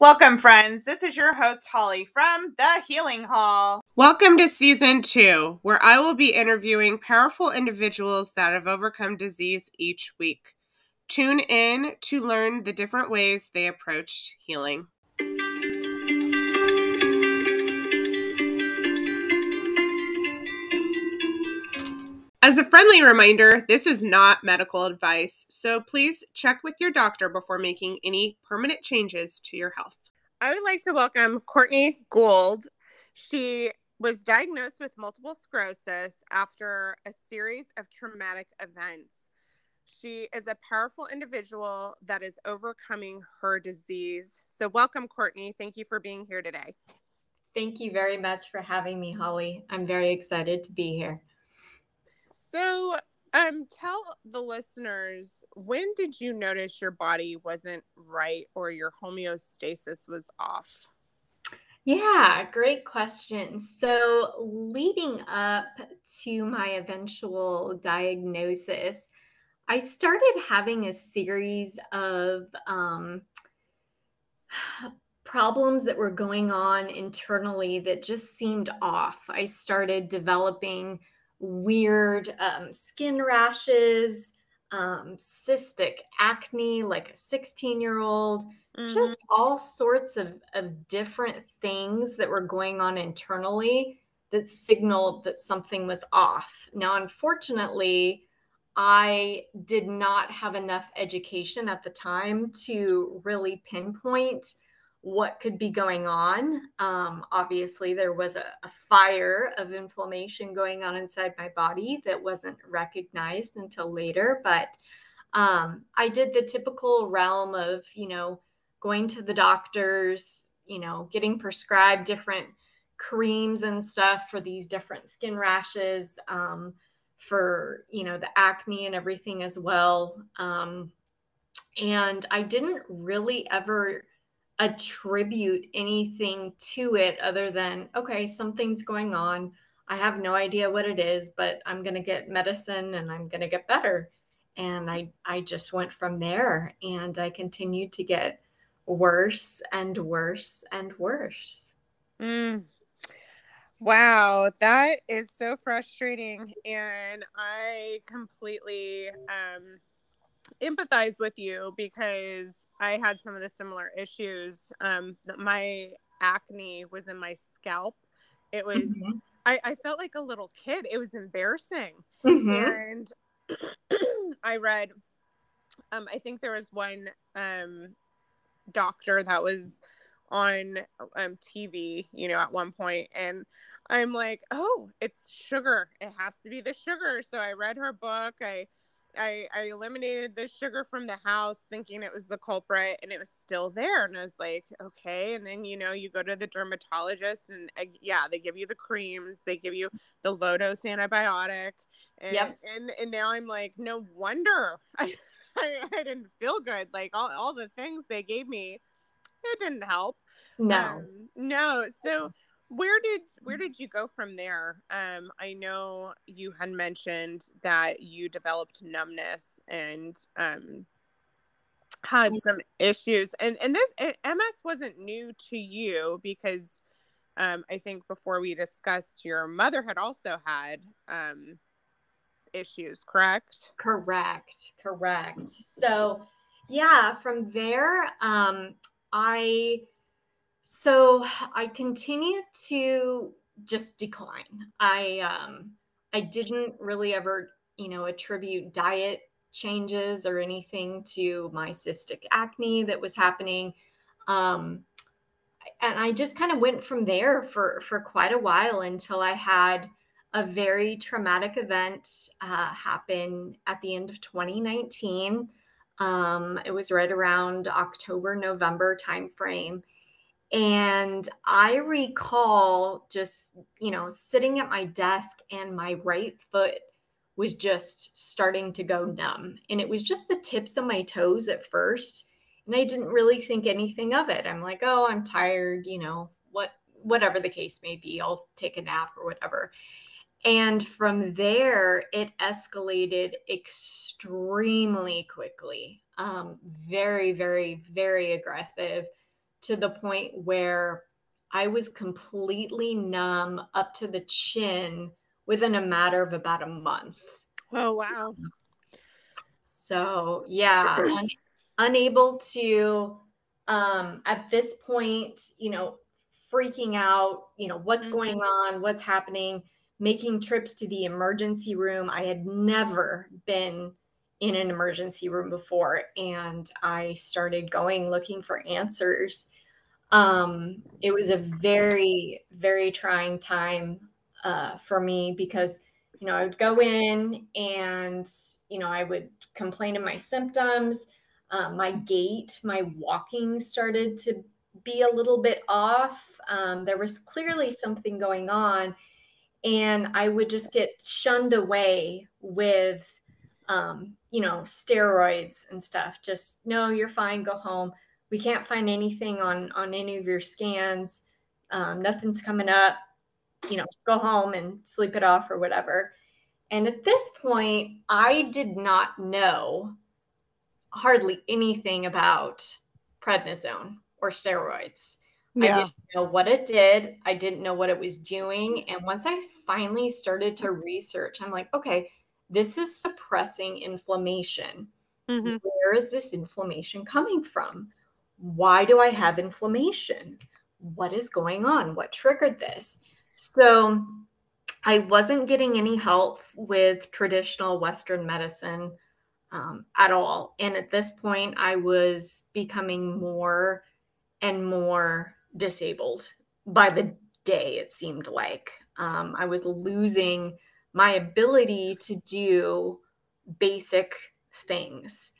Welcome, friends. This is your host, Holly from The Healing Hall. Welcome to season two, where I will be interviewing powerful individuals that have overcome disease each week. Tune in to learn the different ways they approached healing. As a friendly reminder, this is not medical advice, so please check with your doctor before making any permanent changes to your health. I would like to welcome Courtney Gould. She was diagnosed with multiple sclerosis after a series of traumatic events. She is a powerful individual that is overcoming her disease. So, welcome, Courtney. Thank you for being here today. Thank you very much for having me, Holly. I'm very excited to be here. So, um, tell the listeners when did you notice your body wasn't right or your homeostasis was off? Yeah, great question. So, leading up to my eventual diagnosis, I started having a series of um, problems that were going on internally that just seemed off. I started developing weird um, skin rashes, um, cystic acne, like a 16 year old, mm-hmm. just all sorts of, of different things that were going on internally that signaled that something was off. Now, unfortunately, I did not have enough education at the time to really pinpoint what could be going on. Um, obviously, there was a, a, fire of inflammation going on inside my body that wasn't recognized until later. But um, I did the typical realm of, you know, going to the doctors, you know, getting prescribed different creams and stuff for these different skin rashes, um, for, you know, the acne and everything as well. Um, and I didn't really ever attribute anything to it other than, okay, something's going on. I have no idea what it is, but I'm going to get medicine and I'm going to get better. And I, I just went from there and I continued to get worse and worse and worse. Mm. Wow, that is so frustrating. And I completely um, empathize with you because I had some of the similar issues. Um, my acne was in my scalp. It was, mm-hmm. I, I, felt like a little kid. It was embarrassing. Mm-hmm. And I read, um, I think there was one um, doctor that was on um, TV, you know, at one point, and I'm like, oh, it's sugar. It has to be the sugar. So I read her book. I I, I eliminated the sugar from the house thinking it was the culprit and it was still there. And i was like okay. And then you know you go to the dermatologist and uh, yeah they give you the creams they give you the low dose antibiotic. And, yep. and and now i'm like no wonder I, I, I didn't feel good. Like all, all the things they gave me it didn't help. No. Um, no. So where did where did you go from there? Um i know you had mentioned that you developed numbness and um had some issues. And and this ms wasn't new to you because um i think before we discussed your mother had also had um issues correct? Correct correct. So yeah from there um i so I continued to just decline. I um I didn't really ever, you know, attribute diet changes or anything to my cystic acne that was happening. Um and I just kind of went from there for for quite a while until I had a very traumatic event uh, happen at the end of 2019. Um, it was right around October, November timeframe. And I recall just, you know, sitting at my desk and my right foot was just starting to go numb. And it was just the tips of my toes at first. And I didn't really think anything of it. I'm like, oh, I'm tired, you know, what whatever the case may be, I'll take a nap or whatever. And from there, it escalated extremely quickly. Um, very, very, very aggressive to the point where I was completely numb up to the chin within a matter of about a month. Oh, wow. So, yeah, un- unable to, um, at this point, you know, freaking out, you know, what's mm-hmm. going on, what's happening, making trips to the emergency room. I had never been in an emergency room before, and I started going looking for answers um, it was a very, very trying time uh, for me because, you know, I would go in and, you know, I would complain of my symptoms. Uh, my gait, my walking started to be a little bit off. Um, there was clearly something going on. And I would just get shunned away with, um, you know, steroids and stuff. Just, no, you're fine, go home. We can't find anything on on any of your scans. Um, nothing's coming up. You know go home and sleep it off or whatever. And at this point i did not know hardly anything about prednisone or steroids. Yeah. i didn't know what it did. I didn't know what it was doing. And once i finally started to research i'm like okay this is suppressing inflammation mm-hmm. where is this inflammation coming from why do I have inflammation? What is going on? What triggered this? So I wasn't getting any help with traditional Western medicine um, at all. And at this point, I was becoming more and more disabled by the day, it seemed like. Um, I was losing my ability to do basic things.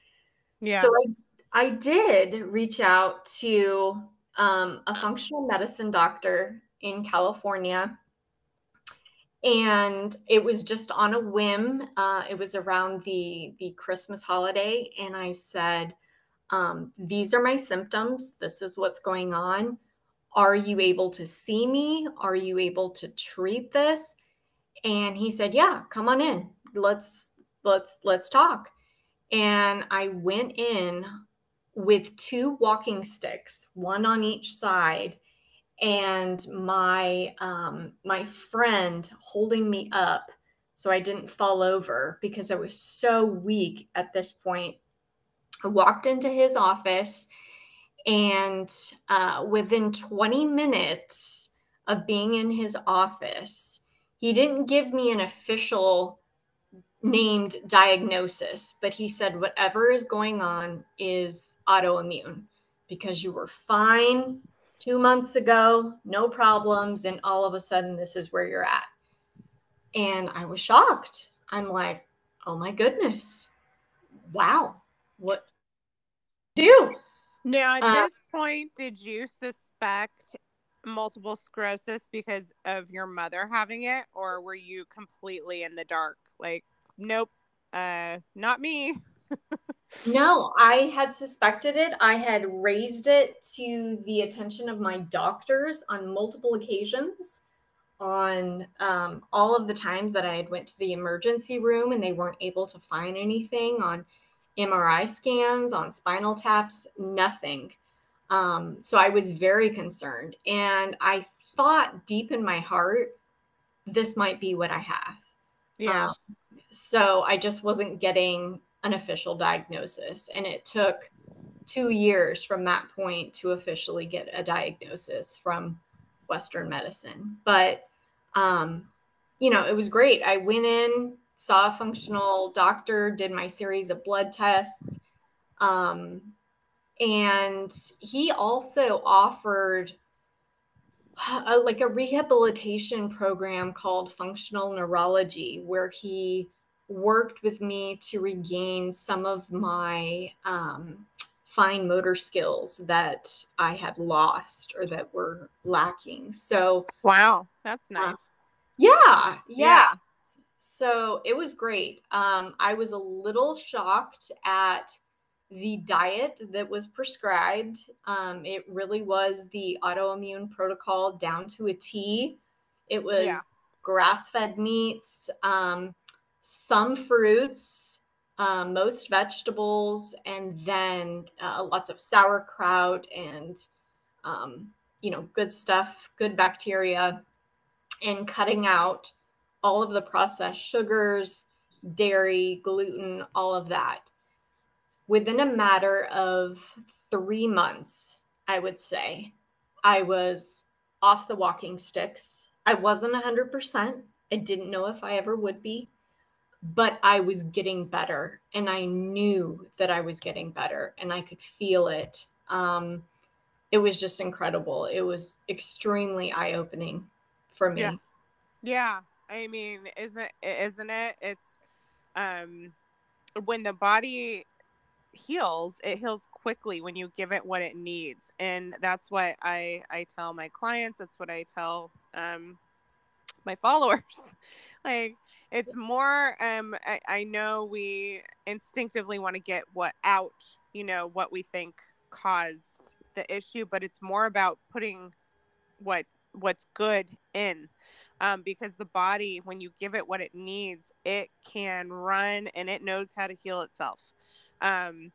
Yeah. So I I did reach out to um, a functional medicine doctor in California. And it was just on a whim. Uh, it was around the, the Christmas holiday. And I said, um, These are my symptoms. This is what's going on. Are you able to see me? Are you able to treat this? And he said, Yeah, come on in. Let's let's let's talk. And I went in with two walking sticks, one on each side, and my um, my friend holding me up so I didn't fall over because I was so weak at this point. I walked into his office, and uh, within 20 minutes of being in his office, he didn't give me an official named diagnosis, but he said whatever is going on is autoimmune because you were fine two months ago, no problems, and all of a sudden this is where you're at. And I was shocked. I'm like, oh my goodness, wow, what do? Now, at uh, this point, did you suspect multiple sclerosis because of your mother having it, or were you completely in the dark? Like, nope, uh, not me. no, I had suspected it. I had raised it to the attention of my doctors on multiple occasions on um, all of the times that I had went to the emergency room and they weren't able to find anything on MRI scans, on spinal taps, nothing. Um, so I was very concerned. And I thought deep in my heart, this might be what I have. Yeah. Um, so I just wasn't getting an official diagnosis. And it took two years from that point to officially get a diagnosis from Western medicine. But, um, you know, it was great. I went in, saw a functional doctor, did my series of blood tests. Um, and he also offered a, like a rehabilitation program called functional neurology, where he worked with me to regain some of my um, fine motor skills that I had lost or that were lacking. So, wow, that's uh, nice. Uh, yeah, yeah, yeah. So it was great. Um, I was a little shocked at the diet that was prescribed. Um, it really was the autoimmune protocol down to a T. It was yeah. grass fed meats. Um, some fruits, um, most vegetables, and then uh, lots of sauerkraut and um, you know, good stuff, good bacteria, and cutting out all of the processed sugars, dairy, gluten, all of that. Within a matter of three months, I would say, I was off the walking sticks. I wasn't 100%. I didn't know if I ever would be, but I was getting better. And I knew that I was getting better and I could feel it. Um, it was just incredible. It was extremely eye opening for me. Yeah. yeah. I mean, isn't isn't it? It's um when the body heals, it heals quickly when you give it what it needs. And that's what I I tell my clients, that's what I tell um my followers. like it's more um I, I know we instinctively want to get what out, you know, what we think caused the issue, but it's more about putting what what's good in. Um, because the body, when you give it what it needs, it can run and it knows how to heal itself. Um,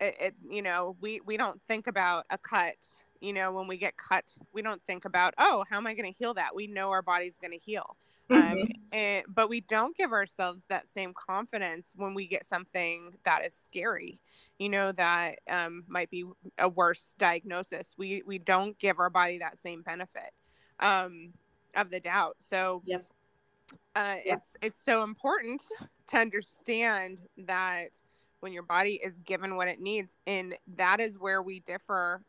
it, it, you know, we we don't think about a cut. You know, when we get cut, we don't think about, oh, how am I going to heal that? We know our body's going to heal. Um, mm-hmm. Um, and, but we don't give ourselves that same confidence when we get something that is scary you know that um, might be a worse diagnosis we we don't give our body that same benefit um, of the doubt so yep. Uh, yep. it's it's so important to understand that when your body is given what it needs and that is where we differ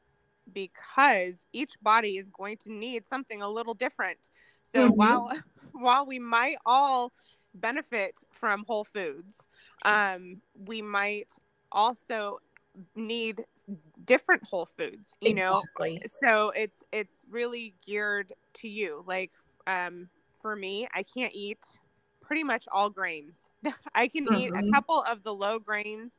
because each body is going to need something a little different so mm-hmm. while while we might all benefit from whole foods um, we might also need different whole foods you exactly. know so it's it's really geared to you like um for me i can't eat pretty much all grains i can mm-hmm. eat a mm-hmm. couple of the low grains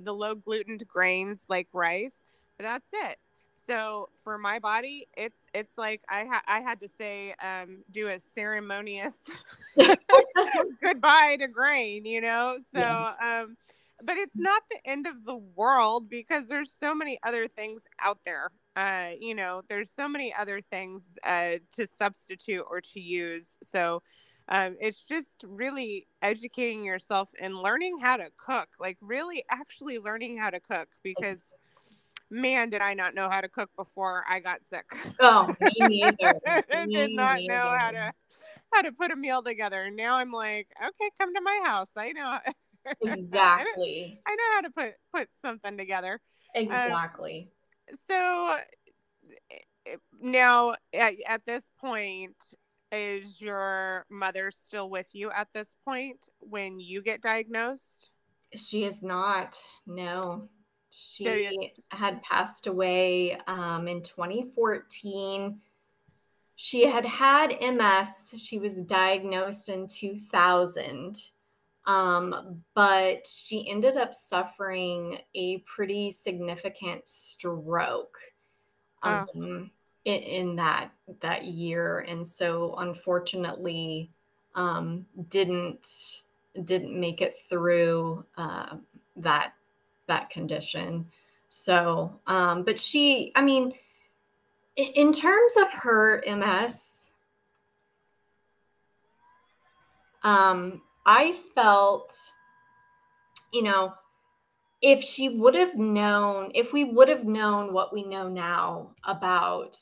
the low gluten grains like rice but that's it so for my body it's it's like i ha- i had to say um do a ceremonious goodbye to grain you know so yeah. um but it's not the end of the world because there's so many other things out there. Uh, you know, there's so many other things uh, to substitute or to use. So um, it's just really educating yourself and learning how to cook, like really actually learning how to cook because man, did I not know how to cook before I got sick. Oh, me neither. Me did not neither. know how to how to put a meal together. and Now I'm like, okay, come to my house. I know Exactly. I, know, I know how to put put something together. Exactly. Um, so eh, now at, at this point is your mother still with you at this point when you get diagnosed? She is not. No. She had passed away um, in 2014. She had had MS. She was diagnosed in 2000. Um, but she ended up suffering a pretty significant stroke um, oh. In, in, that that year, and so unfortunately um, didn't didn't make it through uh, that that condition. So, um, but she, I mean, in, terms of her MS, um, I felt, you know, if she would have known, if we would have known what we know now about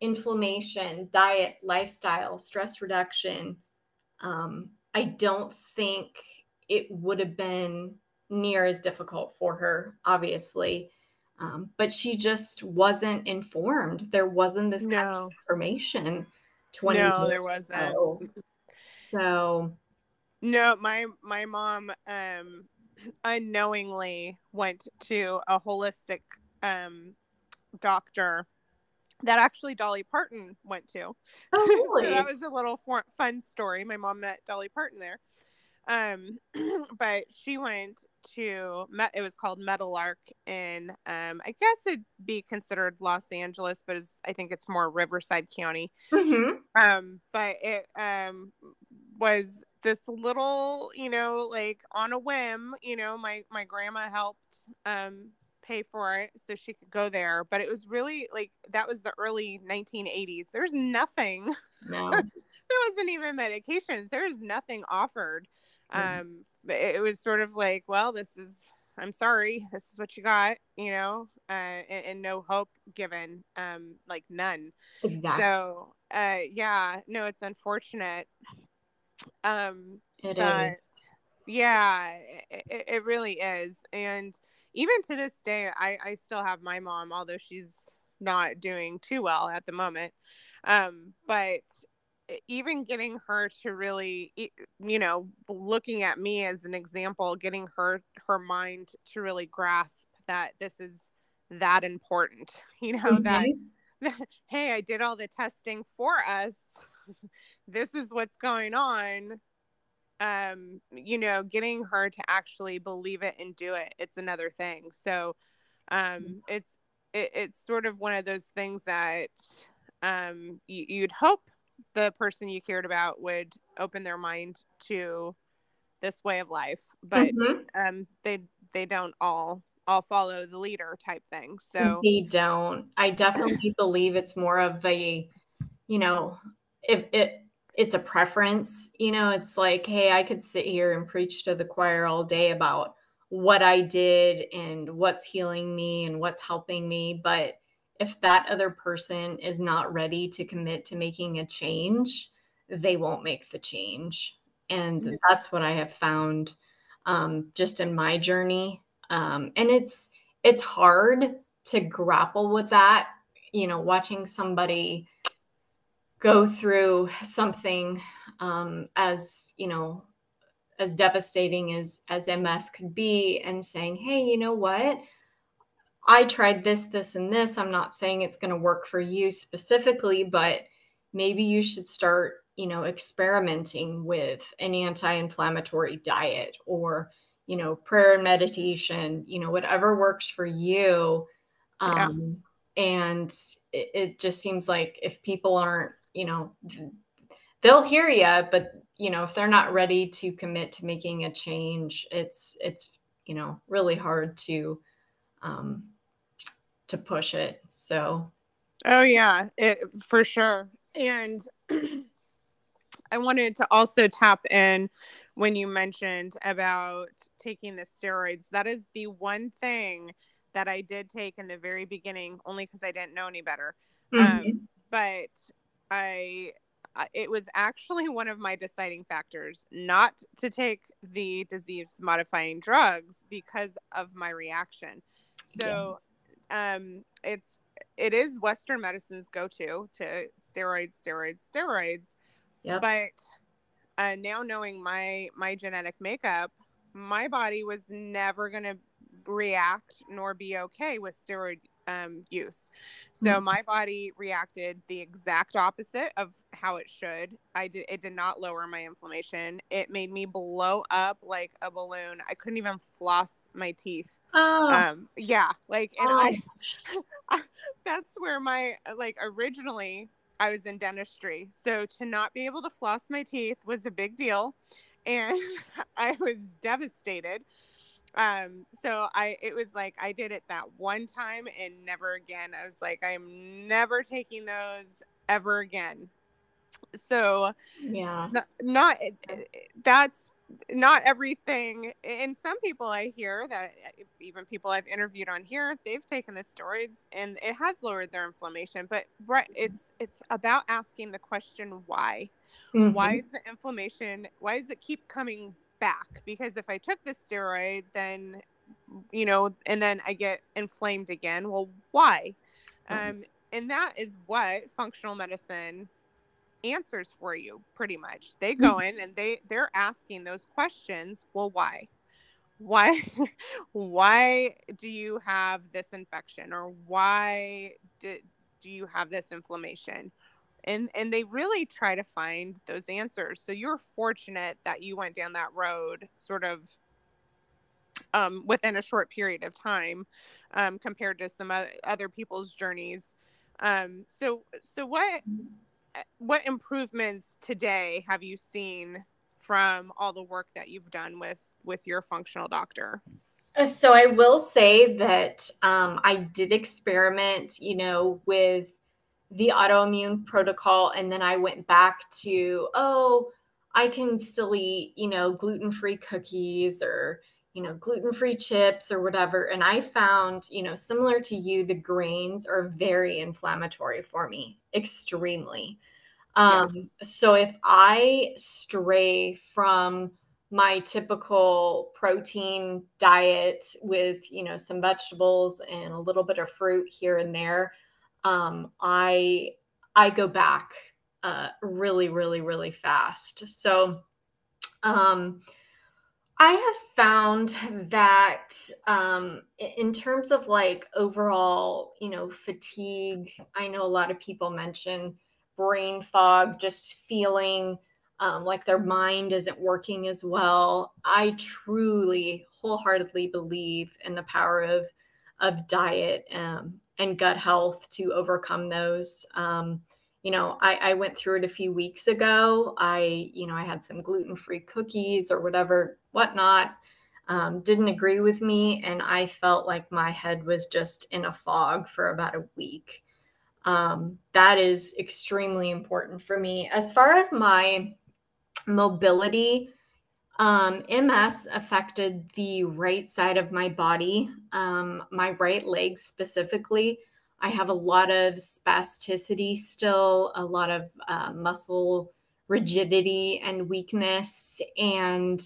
inflammation, diet, lifestyle, stress reduction, um, I don't think it would have been near as difficult for her, obviously. Um, but she just wasn't informed. There wasn't this no. kind of information 20 no, there wasn't. Ago. So no, my my mom um unknowingly went to a holistic um doctor that actually Dolly Parton went to. Oh, really? so that was a little fun story. My mom met Dolly Parton there. Um, but she went to met it was called Meadowlark in um, I guess it'd be considered Los Angeles, but I think it's more Riverside County. Mm-hmm. Um, but it um was this little, you know, like on a whim, you know, my my grandma helped um pay for it so she could go there. But it was really like that was the early 1980s. There's nothing. No. there wasn't even medications. There was nothing offered. Mm. Um, it was sort of like, well, this is. I'm sorry. This is what you got. You know, uh, and, and no hope given. Um, like none. Exactly. So, uh, yeah, no, it's unfortunate. Um, it but, is. Yeah, it, it really is, and even to this day, I, I still have my mom, although she's not doing too well at the moment. Um, but even getting her to really, you know, looking at me as an example, getting her her mind to really grasp that this is that important, you know, mm-hmm. that, that hey, I did all the testing for us. this is what's going on um you know getting her to actually believe it and do it it's another thing. So um it's it, it's sort of one of those things that um you, you'd hope the person you cared about would open their mind to this way of life but mm-hmm. um they they don't all all follow the leader type thing. So they don't. I definitely believe it's more of a you know it, it it's a preference. You know, it's like, hey, I could sit here and preach to the choir all day about what I did and what's healing me and what's helping me. But if that other person is not ready to commit to making a change, they won't make the change. And that's what I have found um, just in my journey. Um, and it's it's hard to grapple with that. You know, watching somebody go through something um, as you know as devastating as as ms could be and saying hey you know what? I tried this this and this. I'm not saying it's going to work for you specifically but maybe you should start you know experimenting with an anti-inflammatory diet or you know prayer and meditation you know whatever works for you. Um, yeah. and it, it just seems like if people aren't you know they'll hear you but you know if they're not ready to commit to making a change it's it's you know really hard to um to push it. So oh yeah it for sure. And i wanted to also tap in when you mentioned about taking the steroids. That is the one thing that i did take in the very beginning only because i didn't know any better. Mm-hmm. um, but I it was actually one of my deciding factors not to take the disease modifying drugs because of my reaction. So yeah. um it's it is western medicine's go-to to steroids steroids steroids. Yeah. But uh, now knowing my my genetic makeup, my body was never going to react nor be okay with steroid um, use. So mm-hmm. my body reacted the exact opposite of how it should. I did it did not lower my inflammation. It made me blow up like a balloon. I couldn't even floss my teeth. Oh. Um, yeah, like and oh. I that's where my like originally I was in dentistry. So to not be able to floss my teeth was a big deal and I was devastated um so i it was like i did it that one time and never again. I was like i'm never taking those ever again. So yeah. not, not that's not everything. And some people i hear that even people i've interviewed on here they've taken the steroids and it has lowered their inflammation but right it's it's about asking the question why? Mm-hmm. why is the inflammation why does it keep coming back because if I took the steroid, then you know, and then I get inflamed again. Well, why? Mm-hmm. Um, and that is what functional medicine answers for you pretty much. They go mm-hmm. in and they they're asking those questions. Well, why? Why why do you have this infection or why do, do you have this inflammation? And and they really try to find those answers. So you're fortunate that you went down that road sort of um, within a short period of time um, compared to some other people's journeys. Um, so so what what improvements today have you seen from all the work that you've done with with your functional doctor? Uh, so I will say that um, I did experiment, you know, with the autoimmune protocol, and then I went back to, oh, I can still eat, you know, gluten free cookies or, you know, gluten free chips or whatever. And I found, you know, similar to you, the grains are very inflammatory for me, extremely. Um, yeah. So if I stray from my typical protein diet with, you know, some vegetables and a little bit of fruit here and there, um, I I go back uh, really, really, really fast. So um, I have found that um, in terms of like overall, you know, fatigue, I know a lot of people mention brain fog, just feeling um, like their mind isn't working as well. I truly, wholeheartedly believe in the power of of diet um, and gut health to overcome those. Um, you know, I, I went through it a few weeks ago. I, you know, I had some gluten free cookies or whatever, whatnot. Um, didn't agree with me, and I felt like my head was just in a fog for about a week. Um, that is extremely important for me. As far as my mobility, um, MS affected the right side of my body, um, my right leg specifically. I have a lot of spasticity still, a lot of uh, muscle rigidity and weakness. And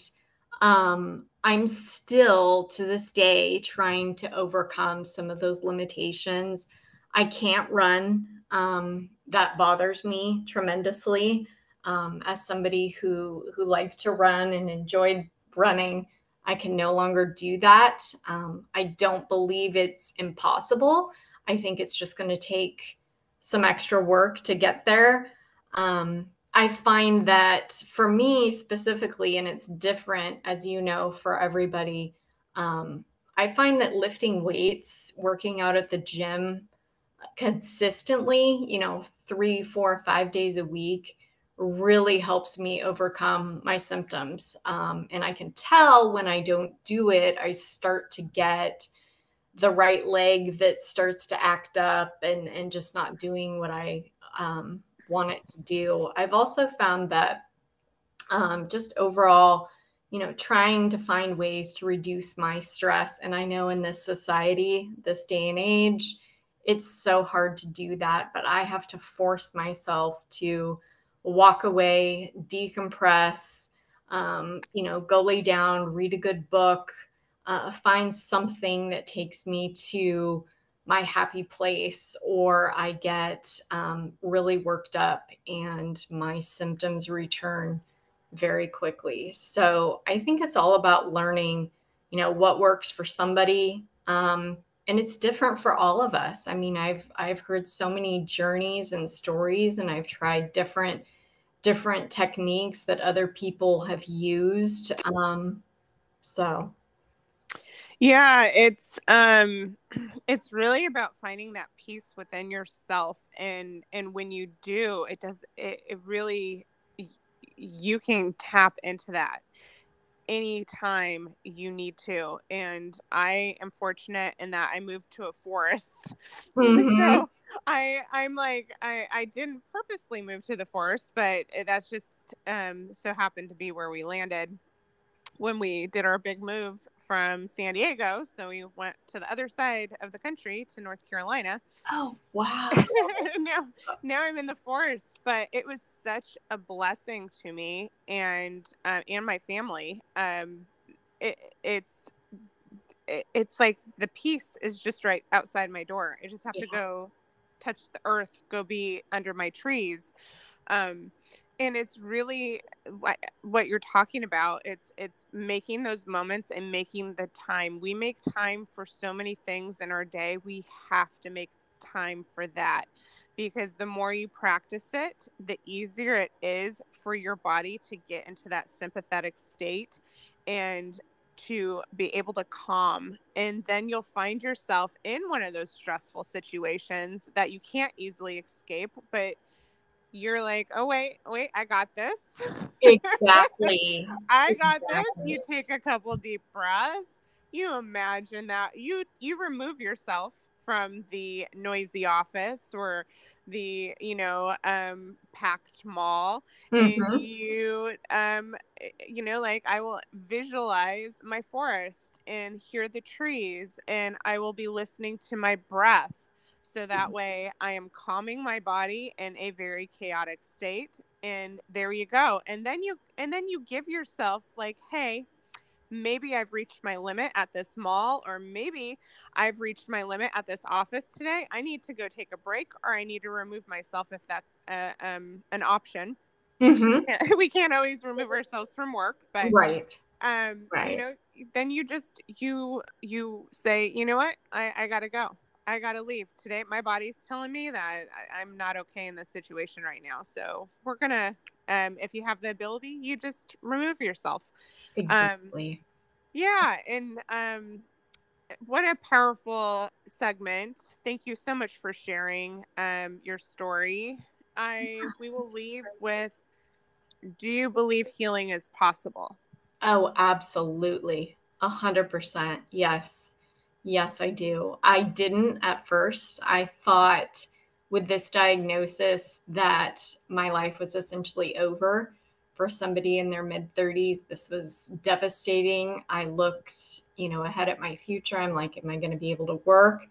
um, I'm still to this day trying to overcome some of those limitations. I can't run. Um, that bothers me tremendously. Um, as somebody who who liked to run and enjoyed running, I can no longer do that. Um, I don't believe it's impossible. I think it's just going to take some extra work to get there. Um, I find that for me specifically, and it's different, as you know, for everybody, um, I find that lifting weights, working out at the gym, consistently, you know, three, four, five days a week really helps me overcome my symptoms. Um, and I can tell when I don't do it, I start to get the right leg that starts to act up and, and just not doing what I um, want it to do. I've also found that um, just overall, you know, trying to find ways to reduce my stress. And I know in this society, this day and age, it's so hard to do that, but I have to force myself to walk away, decompress, um, you know, go lay down, read a good book, uh, find something that takes me to my happy place, or I get um, really worked up and my symptoms return very quickly. So I think it's all about learning, you know, what works for somebody. Um, and it's different for all of us. I mean i've i've heard so many journeys and stories and i've tried different different techniques that other people have used um so. Yeah it's um it's really about finding that peace within yourself and and when you do it does it, it really you can tap into that anytime you need to. And I am fortunate in that I moved to a forest. Mm-hmm. so I I'm like I I didn't purposely move to the forest, but that's just um so happened to be where we landed when we did our big move from San Diego. So we went to the other side of the country to North Carolina. Oh, wow. now, now I'm in the forest, but it was such a blessing to me and uh, and my family. Um, it, it's it, it's like the peace is just right outside my door. I just have yeah. to go touch the earth, go be under my trees. Um, and it's really what, you're talking about. It's it's making those moments and making the time. We make time for so many things in our day. We have to make time for that because the more you practice it the easier it is for your body to get into that sympathetic state and to be able to calm. And then you'll find yourself in one of those stressful situations that you can't easily escape but you're like, oh wait, wait, I got this. Exactly. I got exactly. this. You take a couple deep breaths, you imagine that you you remove yourself from the noisy office or the you know um packed mall mm-hmm. and you um eh, you know like i will visualize my forest and hear the trees and i will be listening to my breath so that mm-hmm. way i am calming my body in a very chaotic state and there you go and then you and then you give yourself like hey maybe I've reached my limit at this mall, or maybe I've reached my limit at this office today. I need to go take a break, or I need to remove myself if that's a, um, an option. Mm-hmm. We can't always remove ourselves from work, but right. Um, right. you know, then you just you you say, you know what, I, I gotta go. I gotta leave today. My body's telling me that I, am not okay in this situation right now. So we're gonna, um, if you have the ability, you just remove yourself. Um, exactly. Um, yeah, and um, what a powerful segment. Thank you so much for sharing um your story. I we will leave with. Do you believe healing is possible? Oh, absolutely. A hundred percent. Yes. Yes, I do. I didn't at first. I thought with this diagnosis that my life was essentially over for somebody in their mid 30s. This was devastating. I looked, you know, ahead at my future. I'm like, am I going to be able to work?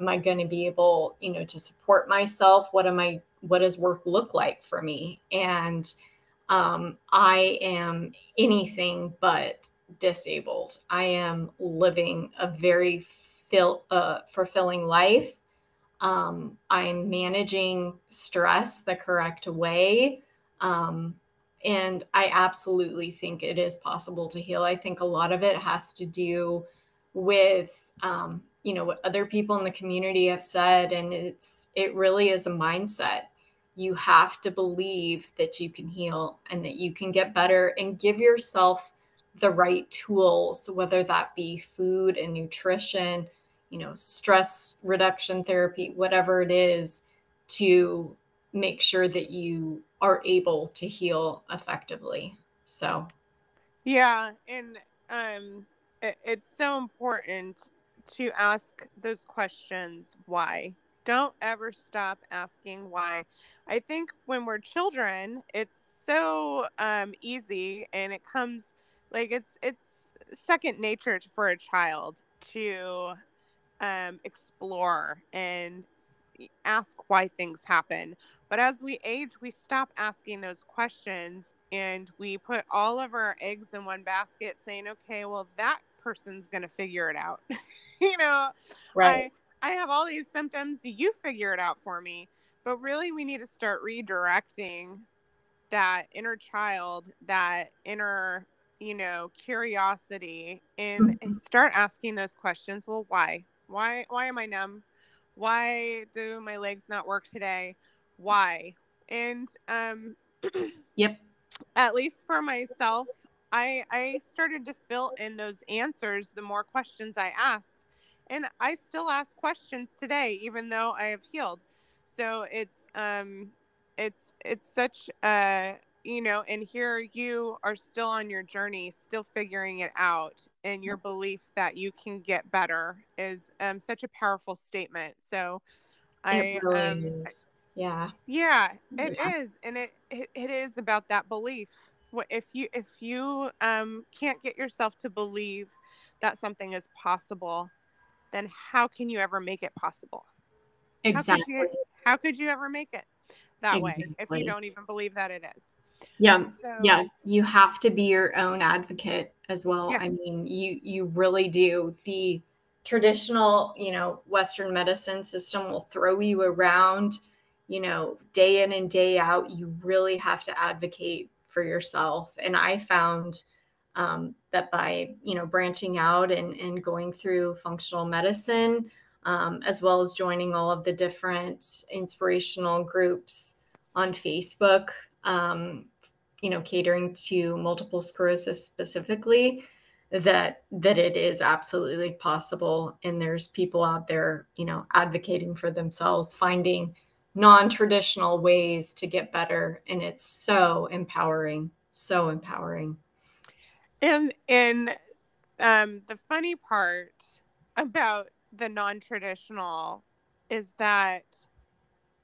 Am I going to be able, you know, to support myself? What am I what does work look like for me? And um, I am anything but disabled. I am living a very uh, fulfilling life. Um, I'm managing stress the correct way. Um, and I absolutely think it is possible to heal. I think a lot of it has to do with, um, you know, what other people in the community have said. And it's, it really is a mindset. You have to believe that you can heal and that you can get better and give yourself the right tools, whether that be food and nutrition, you know, stress reduction therapy, whatever it is, to make sure that you are able to heal effectively. So, yeah, and um, it, it's so important to ask those questions. Why? Don't ever stop asking why. I think when we're children, it's so um, easy, and it comes like it's it's second nature for a child to um, explore and ask why things happen. But as we age, we stop asking those questions and we put all of our eggs in one basket saying, okay, well, that person's going to figure it out. you know, right. I, I have all these symptoms. You figure it out for me. But really, we need to start redirecting that inner child, that inner you know curiosity and mm-hmm. and start asking those questions well why? Why why am i numb? Why do my legs not work today? Why? And um yep. at least for myself i i started to fill in those answers the more questions i asked. And i still ask questions today even though i have healed. So it's um it's it's such a you know, and here you are still on your journey, still figuring it out, and your belief that you can get better is um, such a powerful statement. So, I, really um, yeah, yeah, it yeah. is, and it, it it is about that belief. What if you if you um can't get yourself to believe that something is possible, then how can you ever make it possible? Exactly. How could you, how could you ever make it that exactly. way if you don't even believe that it is? Yeah. So, yeah. You have to be your own advocate as well. Yeah. I mean, you you really do. The traditional, you know, Western medicine system will throw you around, you know, day in and day out. You really have to advocate for yourself. And I found um, that by, you know, branching out and, and going through functional medicine, um, as well as joining all of the different inspirational groups on Facebook, um, you know, catering to multiple sclerosis specifically, that that it is absolutely possible, and there's people out there, you know, advocating for themselves, finding non-traditional ways to get better, and it's so empowering, so empowering. And and um, the funny part about the non-traditional is that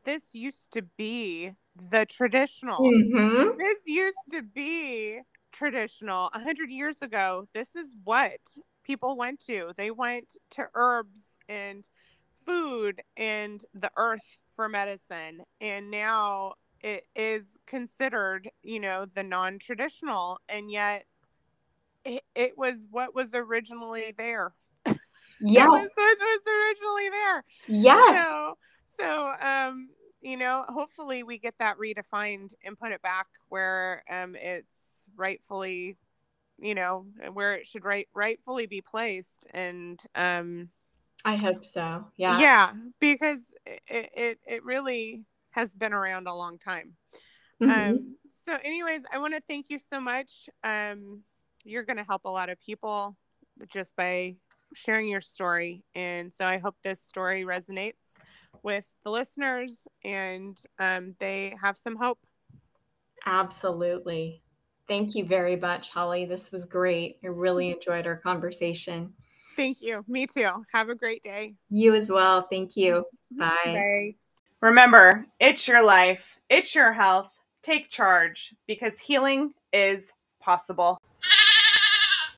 this used to be the traditional. Mm-hmm. This used to be traditional. A hundred years ago, this is what people went to. They went to herbs and food and the earth for medicine. And now it is considered, you know, the non traditional. And yet it, it was what was originally there. Yes. was, was, was originally there. Yes. So, so um, you know, hopefully we get that redefined and put it back where um, it's rightfully, you know, where it should right rightfully be placed. And um, I hope so. Yeah. Yeah, because it it, it really has been around a long time. Mm-hmm. Um, so, anyways, I want to thank you so much. Um, you're going to help a lot of people just by sharing your story. And so I hope this story resonates with the listeners and um, they have some hope. Absolutely. Thank you very much, Holly. This was great. I really enjoyed our conversation. Thank you. Me too. Have a great day. You as well. Thank you. Bye. Bye. Remember, it's your life, it's your health. Take charge because healing is possible.